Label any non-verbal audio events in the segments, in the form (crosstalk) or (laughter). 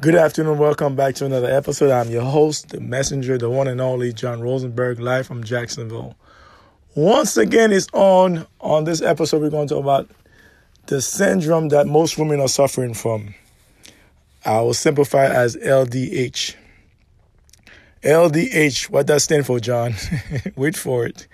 Good afternoon. Welcome back to another episode. I'm your host, the messenger, the one and only John Rosenberg, live from Jacksonville. Once again, it's on. On this episode, we're going to talk about the syndrome that most women are suffering from. I will simplify as LDH. LDH, what does that stand for, John? (laughs) Wait for it.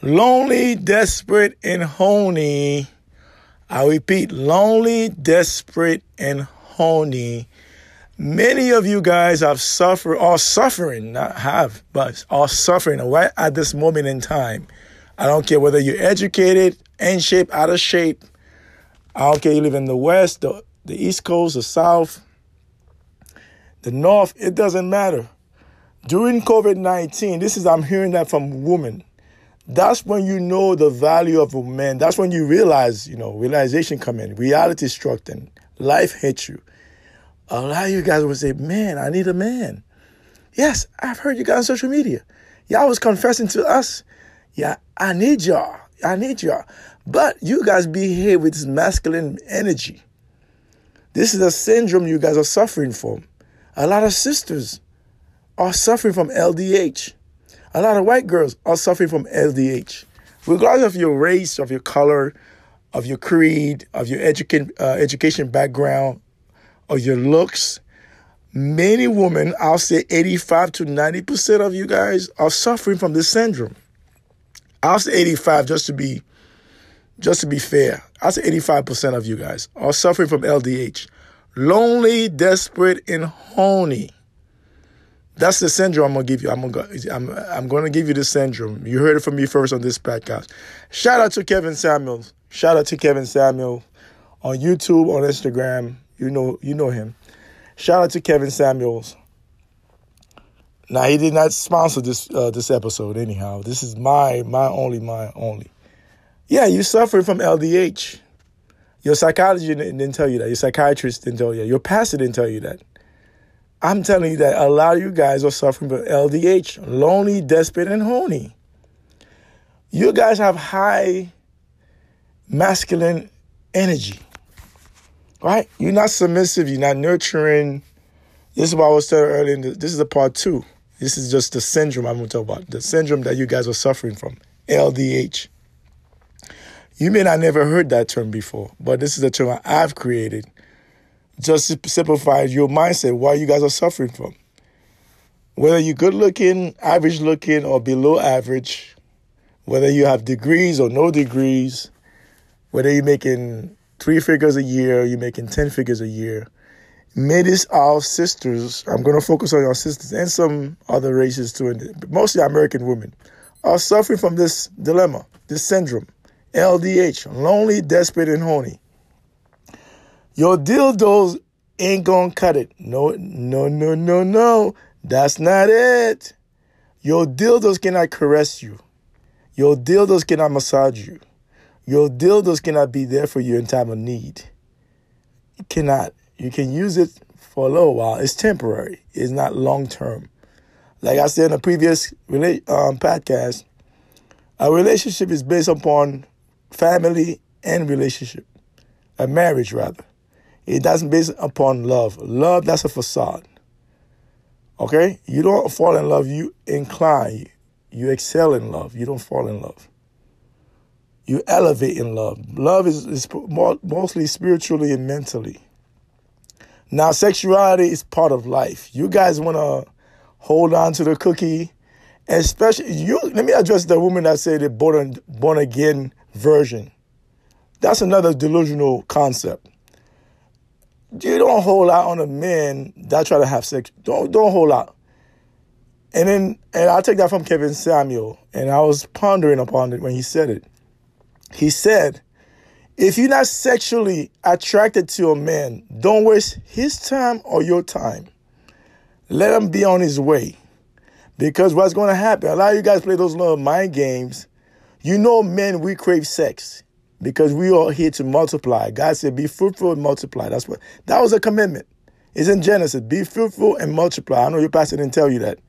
Lonely, desperate, and horny. I repeat, lonely, desperate, and horny. Many of you guys have suffered, are suffering, not have, but are suffering right at this moment in time. I don't care whether you're educated, in shape, out of shape. I don't care you live in the West, the, the East Coast, the South, the North, it doesn't matter. During COVID 19, this is, I'm hearing that from women. That's when you know the value of a man. That's when you realize, you know, realization come in, reality struck in, life hits you a lot of you guys would say, Man, I need a man. Yes, I've heard you guys on social media. Y'all was confessing to us. Yeah, I need y'all. I need y'all. But you guys behave with this masculine energy. This is a syndrome you guys are suffering from. A lot of sisters are suffering from LDH. A lot of white girls are suffering from LDH. Regardless of your race, of your color, of your creed, of your education, uh, education background, or your looks, many women, I'll say 85 to 90% of you guys are suffering from this syndrome. I'll say 85 just to be just to be fair. I'll say 85% of you guys are suffering from LDH. Lonely, desperate, and horny. That's the syndrome I'm gonna give you. I'm gonna I'm, I'm gonna give you the syndrome. You heard it from me first on this podcast. Shout out to Kevin Samuels. Shout out to Kevin Samuel on YouTube, on Instagram, you know, you know him. Shout out to Kevin Samuels. Now he did not sponsor this uh, this episode. Anyhow, this is my my only my only. Yeah, you suffering from LDH. Your psychology didn't tell you that. Your psychiatrist didn't tell you. That. Your pastor didn't tell you that. I'm telling you that a lot of you guys are suffering from LDH, lonely, desperate, and horny. You guys have high masculine energy right? You're not submissive. You're not nurturing. This is what I was telling earlier. This is a part two. This is just the syndrome I'm going to talk about. The syndrome that you guys are suffering from, LDH. You may not never heard that term before, but this is a term I've created. Just to simplify your mindset, why you guys are suffering from. Whether you're good looking, average looking, or below average, whether you have degrees or no degrees, whether you're making three figures a year, you're making 10 figures a year. It's our sisters, I'm going to focus on our sisters and some other races too, but mostly American women, are suffering from this dilemma, this syndrome. LDH, lonely, desperate, and horny. Your dildos ain't gonna cut it. No, no, no, no, no. That's not it. Your dildos cannot caress you. Your dildos cannot massage you. Your dildos cannot be there for you in time of need. You cannot. You can use it for a little while. It's temporary. It's not long term. Like I said in a previous um, podcast, a relationship is based upon family and relationship, a marriage rather. It doesn't based upon love. Love that's a facade. Okay, you don't fall in love. You incline. You excel in love. You don't fall in love you elevate in love. Love is, is mostly spiritually and mentally. Now, sexuality is part of life. You guys want to hold on to the cookie, especially you. Let me address the woman that say the born born again virgin. That's another delusional concept. You don't hold out on a man that try to have sex. Don't don't hold out. And then, and I take that from Kevin Samuel, and I was pondering upon it when he said it. He said, if you're not sexually attracted to a man, don't waste his time or your time. Let him be on his way. Because what's going to happen, a lot of you guys play those little mind games. You know, men, we crave sex because we are here to multiply. God said, be fruitful and multiply. That's what, that was a commitment. It's in Genesis. Be fruitful and multiply. I know your pastor didn't tell you that.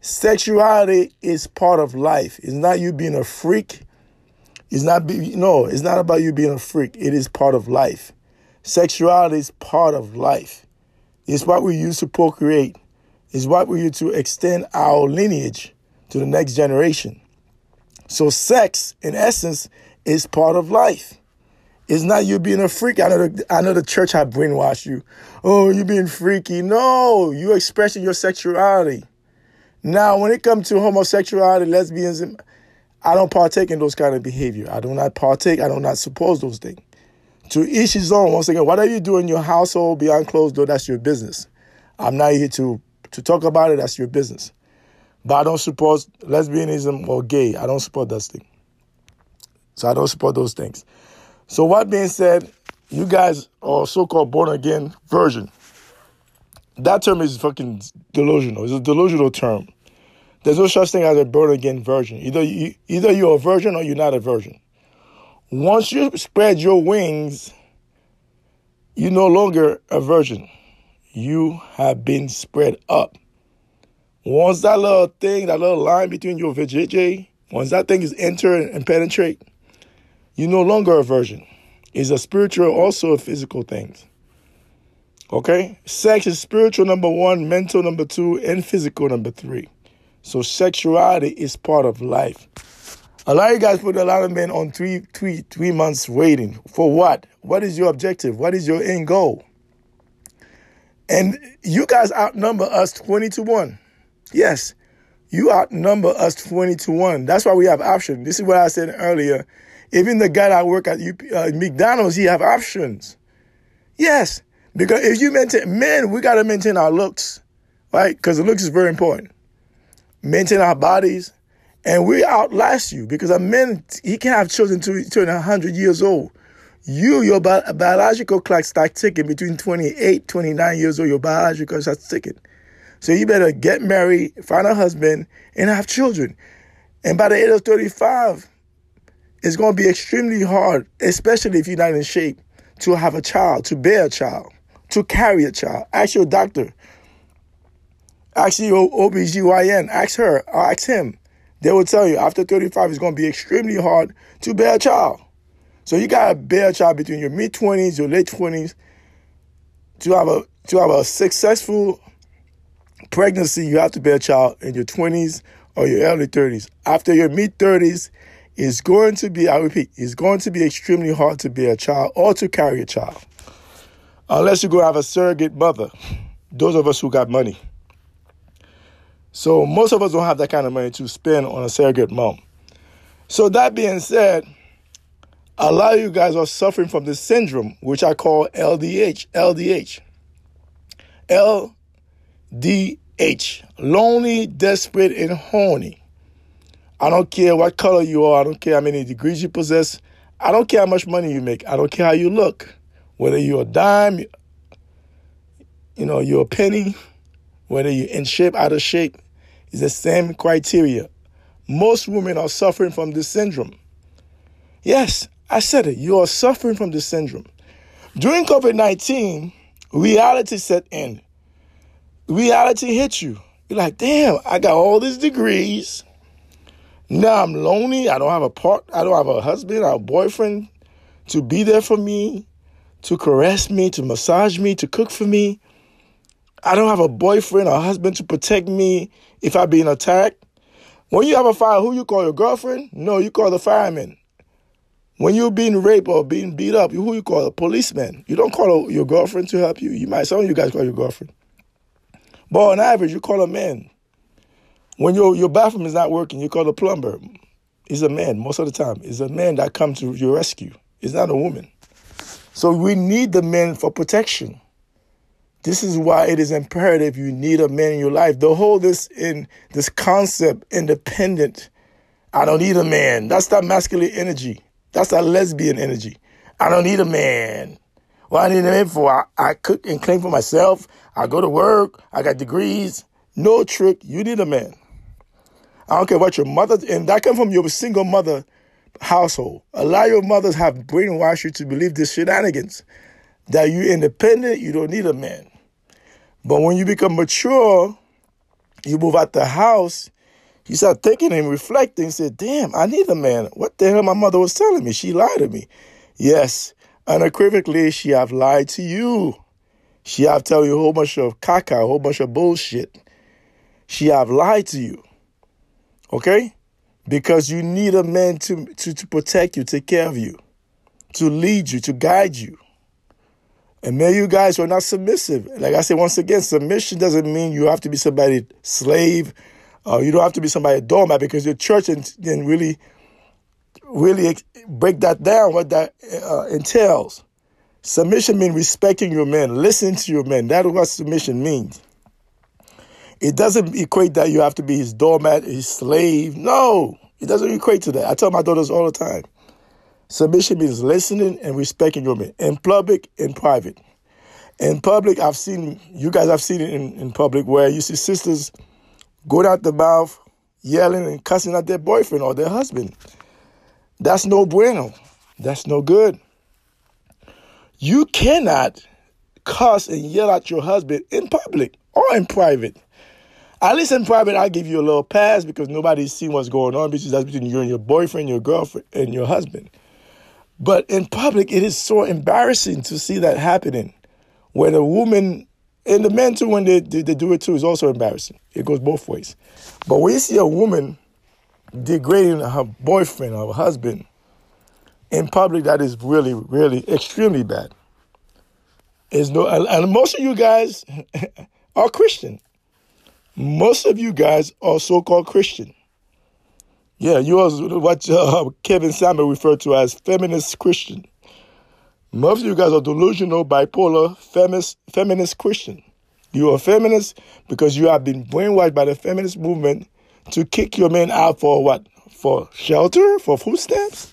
Sexuality is part of life. It's not you being a freak. It's not be, no, it's not about you being a freak. It is part of life. Sexuality is part of life. It's what we use to procreate. It's what we use to extend our lineage to the next generation. So sex, in essence, is part of life. It's not you being a freak. I know the, I know the church had brainwashed you. Oh, you being freaky. No, you expressing your sexuality. Now, when it comes to homosexuality, lesbianism, I don't partake in those kind of behavior. I do not partake. I do not suppose those things. To each his own. Once again, whatever you do in your household beyond closed door, that's your business. I'm not here to to talk about it. That's your business. But I don't support lesbianism or gay. I don't support those things. So I don't support those things. So, what being said, you guys are so called born again virgin. That term is fucking delusional. It's a delusional term. There's no such thing as a born again virgin. Either you, either you're a virgin or you're not a virgin. Once you spread your wings, you're no longer a virgin. You have been spread up. Once that little thing, that little line between your vajayjay, once that thing is entered and penetrate, you're no longer a virgin. It's a spiritual, also a physical thing. Okay? Sex is spiritual number one, mental number two, and physical number three. So sexuality is part of life. A lot of you guys put a lot of men on three, three, three months waiting. For what? What is your objective? What is your end goal? And you guys outnumber us 20 to 1. Yes, you outnumber us 20 to 1. That's why we have options. This is what I said earlier. Even the guy that work at uh, McDonald's, he have options. Yes, because if you maintain, men, we got to maintain our looks, right? Because the looks is very important. Maintain our bodies, and we outlast you because a man, he can have children to, to 100 years old. You, your bi- biological clock start ticking between 28, 29 years old, your biological clock starts ticking. So you better get married, find a husband, and have children. And by the age of 35, it's going to be extremely hard, especially if you're not in shape, to have a child, to bear a child, to carry a child. Ask your doctor. Your OBGYN. Ask her ask him. They will tell you after 35, it's going to be extremely hard to bear a child. So you got to bear a child between your mid 20s, your late 20s, to have a to have a successful pregnancy. You have to bear a child in your 20s or your early 30s. After your mid 30s, it's going to be, I repeat, it's going to be extremely hard to bear a child or to carry a child. Unless you go have a surrogate mother. Those of us who got money. So most of us don't have that kind of money to spend on a surrogate mom. So that being said, a lot of you guys are suffering from this syndrome, which I call LDH. LDH. LDH. Lonely, desperate, and horny. I don't care what color you are. I don't care how many degrees you possess. I don't care how much money you make. I don't care how you look. Whether you're a dime, you know, you're a penny, whether you're in shape, out of shape, is the same criteria. Most women are suffering from this syndrome. Yes, I said it. You are suffering from this syndrome. During COVID 19, reality set in. Reality hit you. You're like, damn, I got all these degrees. Now I'm lonely. I don't have a part. I don't have a husband or a boyfriend to be there for me, to caress me, to massage me, to cook for me. I don't have a boyfriend or husband to protect me if I'm being attacked. When you have a fire, who you call your girlfriend? No, you call the fireman. When you're being raped or being beat up, who you call a policeman? You don't call your girlfriend to help you. You might some of you guys call your girlfriend. But on average, you call a man. When your, your bathroom is not working, you call a plumber. He's a man most of the time. It's a man that comes to your rescue. It's not a woman. So we need the men for protection. This is why it is imperative you need a man in your life. The whole this in this concept, independent. I don't need a man. That's that masculine energy. That's that lesbian energy. I don't need a man. What I need a man for? I, I cook and clean for myself. I go to work. I got degrees. No trick. You need a man. I don't care what your mother, and that come from your single mother household. A lot of your mothers have brainwashed you to believe this shenanigans. That you're independent, you don't need a man. But when you become mature, you move out the house, you start thinking and reflecting, said, damn, I need a man. What the hell my mother was telling me? She lied to me. Yes, unequivocally, she have lied to you. She have tell you a whole bunch of caca, a whole bunch of bullshit. She have lied to you. Okay? Because you need a man to, to, to protect you, take care of you, to lead you, to guide you. And many of you guys are not submissive. Like I said, once again, submission doesn't mean you have to be somebody's slave. Uh, you don't have to be somebody's doormat because your church didn't really, really break that down, what that uh, entails. Submission means respecting your men, listening to your men. That's what submission means. It doesn't equate that you have to be his doormat, his slave. No, it doesn't equate to that. I tell my daughters all the time. Submission means listening and respecting your men in public, and private. In public, I've seen, you guys have seen it in, in public where you see sisters go out the mouth yelling and cussing at their boyfriend or their husband. That's no bueno. That's no good. You cannot cuss and yell at your husband in public or in private. At least in private, I'll give you a little pass because nobody's seen what's going on because that's between you and your boyfriend, your girlfriend, and your husband. But in public, it is so embarrassing to see that happening. When a woman, and the men too, when they, they, they do it too, is also embarrassing. It goes both ways. But when you see a woman degrading her boyfriend or husband in public, that is really, really extremely bad. Is no, and most of you guys (laughs) are Christian. Most of you guys are so-called Christian. Yeah, you are what uh, Kevin Samuel referred to as feminist Christian. Most of you guys are delusional, bipolar, feminist, feminist Christian. You are feminist because you have been brainwashed by the feminist movement to kick your men out for what? For shelter? For food stamps?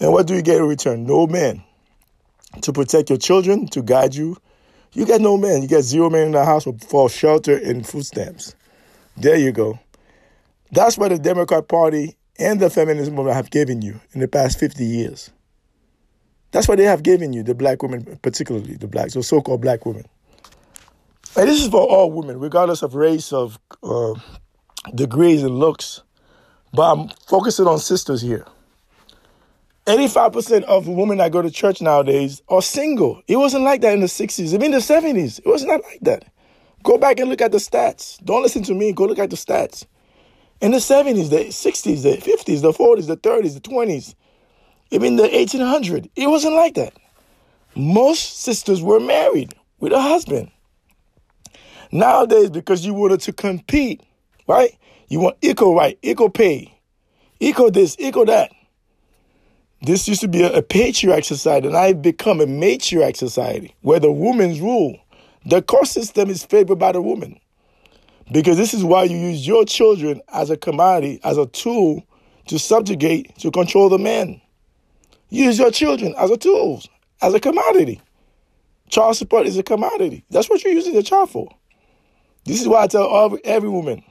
And what do you get in return? No man. To protect your children, to guide you. You get no man. You get zero men in the house for shelter and food stamps. There you go. That's what the Democrat Party and the feminist movement have given you in the past 50 years. That's what they have given you, the black women, particularly the blacks, or so called black women. And this is for all women, regardless of race, of uh, degrees, and looks. But I'm focusing on sisters here. 85% of women that go to church nowadays are single. It wasn't like that in the 60s, even the 70s. It was not like that. Go back and look at the stats. Don't listen to me. Go look at the stats. In the 70s, the 60s, the 50s, the 40s, the 30s, the 20s, even the 1800s, it wasn't like that. Most sisters were married with a husband. Nowadays, because you wanted to compete, right? You want equal right, equal pay, equal this, equal that. This used to be a, a patriarch society, and I've become a matriarch society where the woman's rule. The court system is favored by the woman. Because this is why you use your children as a commodity, as a tool to subjugate, to control the man. Use your children as a tool, as a commodity. Child support is a commodity. That's what you're using your child for. This is why I tell every, every woman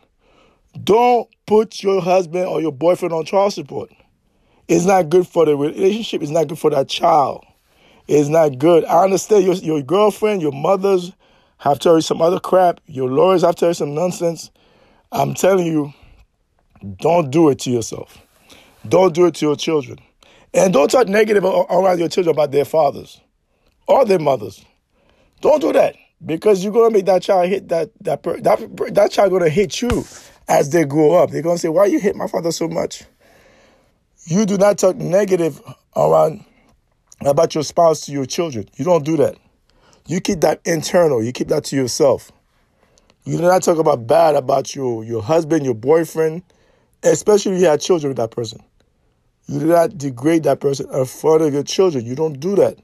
don't put your husband or your boyfriend on child support. It's not good for the relationship, it's not good for that child. It's not good. I understand your, your girlfriend, your mother's have told you some other crap. Your lawyers have told you some nonsense. I'm telling you, don't do it to yourself. Don't do it to your children. And don't talk negative around your children about their fathers or their mothers. Don't do that because you're gonna make that child hit that that that that child gonna hit you as they grow up. They're gonna say, "Why you hit my father so much?" You do not talk negative around about your spouse to your children. You don't do that. You keep that internal. You keep that to yourself. You do not talk about bad about your, your husband, your boyfriend, especially if you have children with that person. You do not degrade that person in front of your children. You don't do that.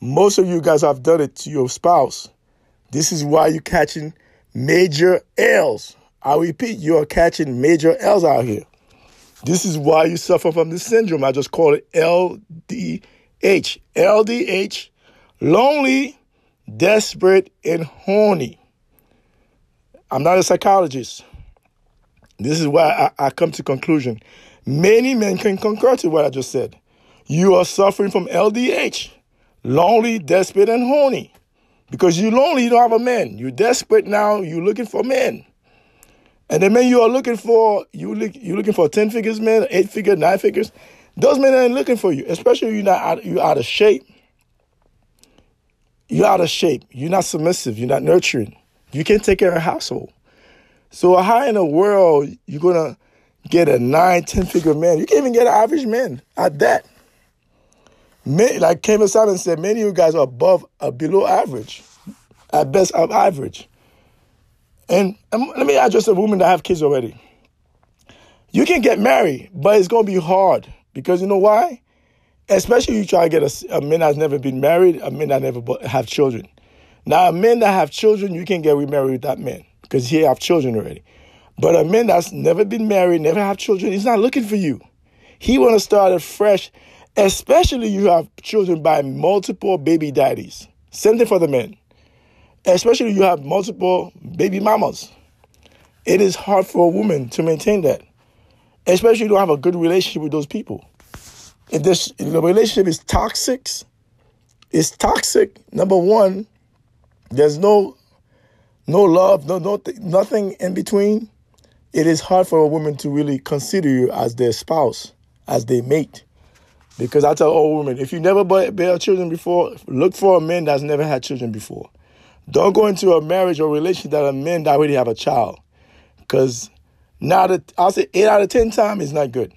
Most of you guys have done it to your spouse. This is why you're catching major L's. I repeat, you are catching major L's out here. This is why you suffer from this syndrome. I just call it LDH. LDH lonely, desperate, and horny. I'm not a psychologist. This is why I, I come to conclusion. Many men can concur to what I just said. You are suffering from LDH, lonely, desperate, and horny. Because you're lonely, you don't have a man. You're desperate now, you're looking for men. And the men you are looking for, you look, you're looking for 10 figures men, 8 figures, 9 figures. Those men ain't looking for you, especially you're not out, you're out of shape you're out of shape. You're not submissive. You're not nurturing. You can't take care of a household. So how in the world you're gonna get a nine, ten figure man? You can't even get an average man at that. Many, like Kevin Simon said, many of you guys are above, uh, below average, at best of average. And um, let me address the women that have kids already. You can get married, but it's gonna be hard because you know why? Especially you try to get a, a man that's never been married, a man that never have children. Now, a man that have children, you can get remarried with that man because he have children already. But a man that's never been married, never have children, he's not looking for you. He want to start afresh, especially you have children by multiple baby daddies. Same thing for the men. Especially you have multiple baby mamas. It is hard for a woman to maintain that. Especially you don't have a good relationship with those people. If, this, the relationship is toxic, it's toxic. Number one, there's no no love, no, no nothing in between. It is hard for a woman to really consider you as their spouse, as their mate. Because I tell all women, if you never bear children before, look for a man that's never had children before. Don't go into a marriage or relationship that a man that already have a child. Because now that I'll say eight out of ten times is not good.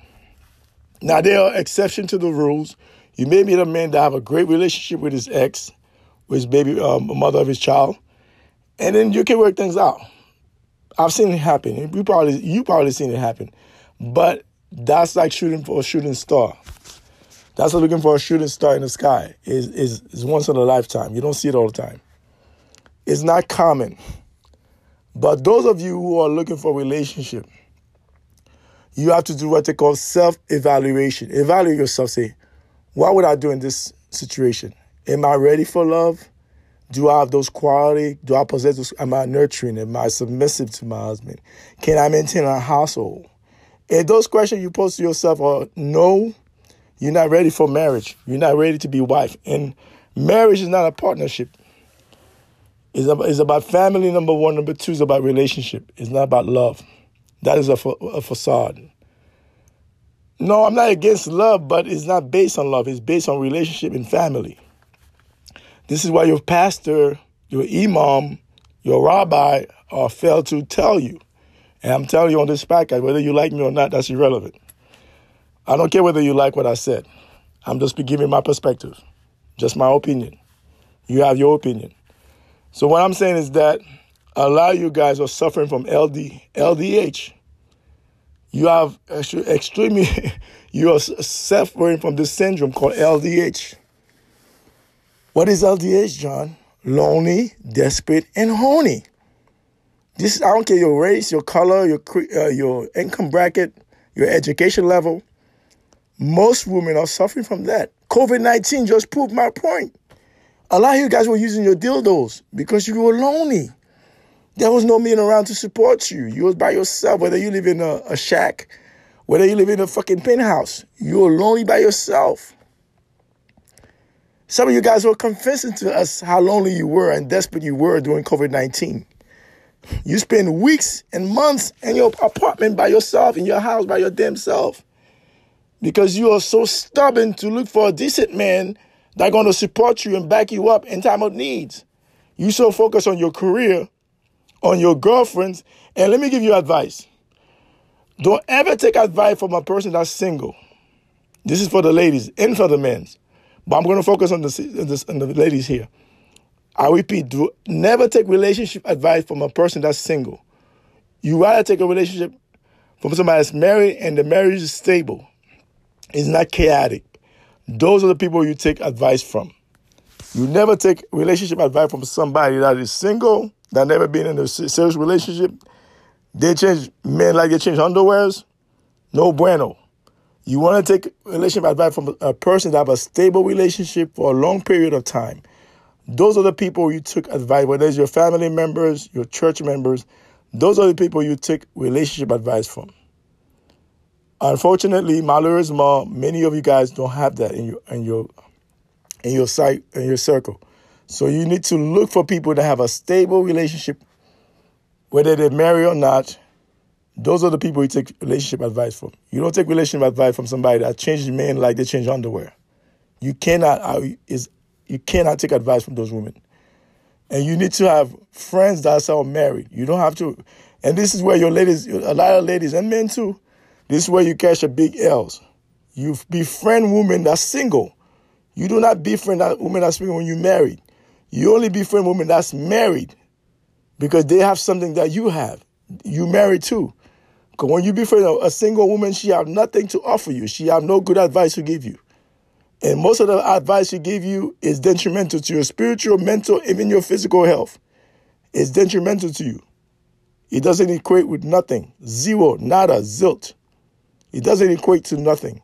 Now there are exceptions to the rules. You may meet a man that have a great relationship with his ex, with his baby um, mother of his child, and then you can work things out. I've seen it happen. You probably you probably seen it happen, but that's like shooting for a shooting star. That's like looking for a shooting star in the sky. Is is is once in a lifetime. You don't see it all the time. It's not common. But those of you who are looking for a relationship, you have to do what they call self-evaluation. Evaluate yourself. Say, what would I do in this situation? Am I ready for love? Do I have those qualities? Do I possess those? Am I nurturing? Am I submissive to my husband? Can I maintain a household? If those questions you pose to yourself are no, you're not ready for marriage. You're not ready to be wife. And marriage is not a partnership. It's about, it's about family, number one. Number two is about relationship. It's not about love. That is a, a facade. No, I'm not against love, but it's not based on love. It's based on relationship and family. This is why your pastor, your imam, your rabbi uh, failed to tell you. And I'm telling you on this podcast, whether you like me or not, that's irrelevant. I don't care whether you like what I said. I'm just giving my perspective, just my opinion. You have your opinion. So what I'm saying is that a lot of you guys are suffering from LD, LDH. You have extremely, (laughs) you are suffering from this syndrome called LDH. What is LDH, John? Lonely, desperate, and horny. This I don't care your race, your color, your uh, your income bracket, your education level. Most women are suffering from that. COVID nineteen just proved my point. A lot of you guys were using your dildos because you were lonely. There was no man around to support you. You was by yourself. Whether you live in a, a shack, whether you live in a fucking penthouse, you were lonely by yourself. Some of you guys were confessing to us how lonely you were and desperate you were during COVID 19. You spend weeks and months in your apartment by yourself, in your house by your damn self, because you are so stubborn to look for a decent man that's going to support you and back you up in time of needs. You so focus on your career, on your girlfriends, and let me give you advice. Don't ever take advice from a person that's single. This is for the ladies and for the men. But I'm going to focus on the, on the ladies here. I repeat, do never take relationship advice from a person that's single. You rather take a relationship from somebody that's married and the marriage is stable. It's not chaotic. Those are the people you take advice from. You never take relationship advice from somebody that is single, that never been in a serious relationship. They change men like they change underwears. No bueno. You want to take relationship advice from a person that have a stable relationship for a long period of time. Those are the people you took advice, whether it's your family members, your church members, those are the people you take relationship advice from. Unfortunately, malheureusement, many of you guys don't have that in your in your in your site in your circle. So you need to look for people that have a stable relationship, whether they're married or not, those are the people you take relationship advice from. You don't take relationship advice from somebody that changes men like they change underwear. You cannot uh, is you cannot take advice from those women. And you need to have friends that are married. You don't have to. And this is where your ladies, a lot of ladies and men too, this is where you catch a big L's. You befriend women that's single. You do not befriend that woman that's single when you're married. You only befriend women that's married because they have something that you have. You married too. Because when you befriend a, single woman, she have nothing to offer you. She have no good advice to give you. And most of the advice she give you is detrimental to your spiritual, mental, even your physical health. It's detrimental to you. It doesn't equate with nothing. Zero, nada, zilt. It doesn't equate to nothing.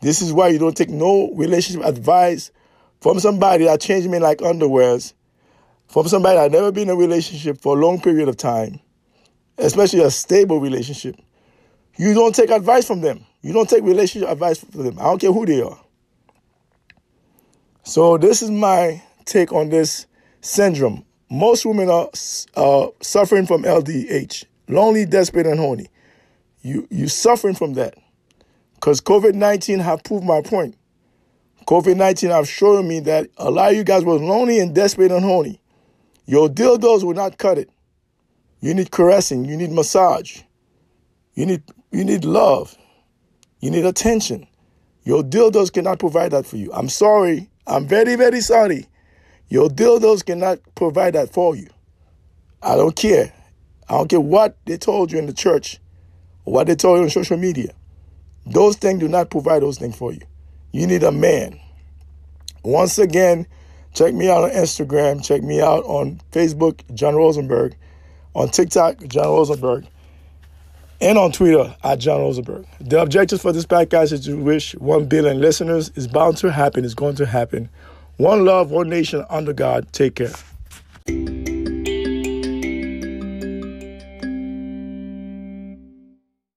This is why you don't take no relationship advice from somebody that changed me like underwears, from somebody that never been in a relationship for a long period of time, especially a stable relationship. You don't take advice from them. You don't take relationship advice from them. I don't care who they are. So this is my take on this syndrome. Most women are uh, suffering from LDH, lonely, desperate, and horny. You you suffering from that, because COVID nineteen have proved my point. COVID nineteen have shown me that a lot of you guys was lonely and desperate and horny. Your dildos will not cut it. You need caressing. You need massage. You need you need love. You need attention. Your dildos cannot provide that for you. I'm sorry. I'm very, very sorry. Your dildos cannot provide that for you. I don't care. I don't care what they told you in the church or what they told you on social media. Those things do not provide those things for you. You need a man. Once again, check me out on Instagram. Check me out on Facebook, John Rosenberg. On TikTok, John Rosenberg and on Twitter at John Rosenberg. The objectives for this podcast is to reach 1 billion listeners. It's bound to happen. It's going to happen. One love, one nation under God. Take care.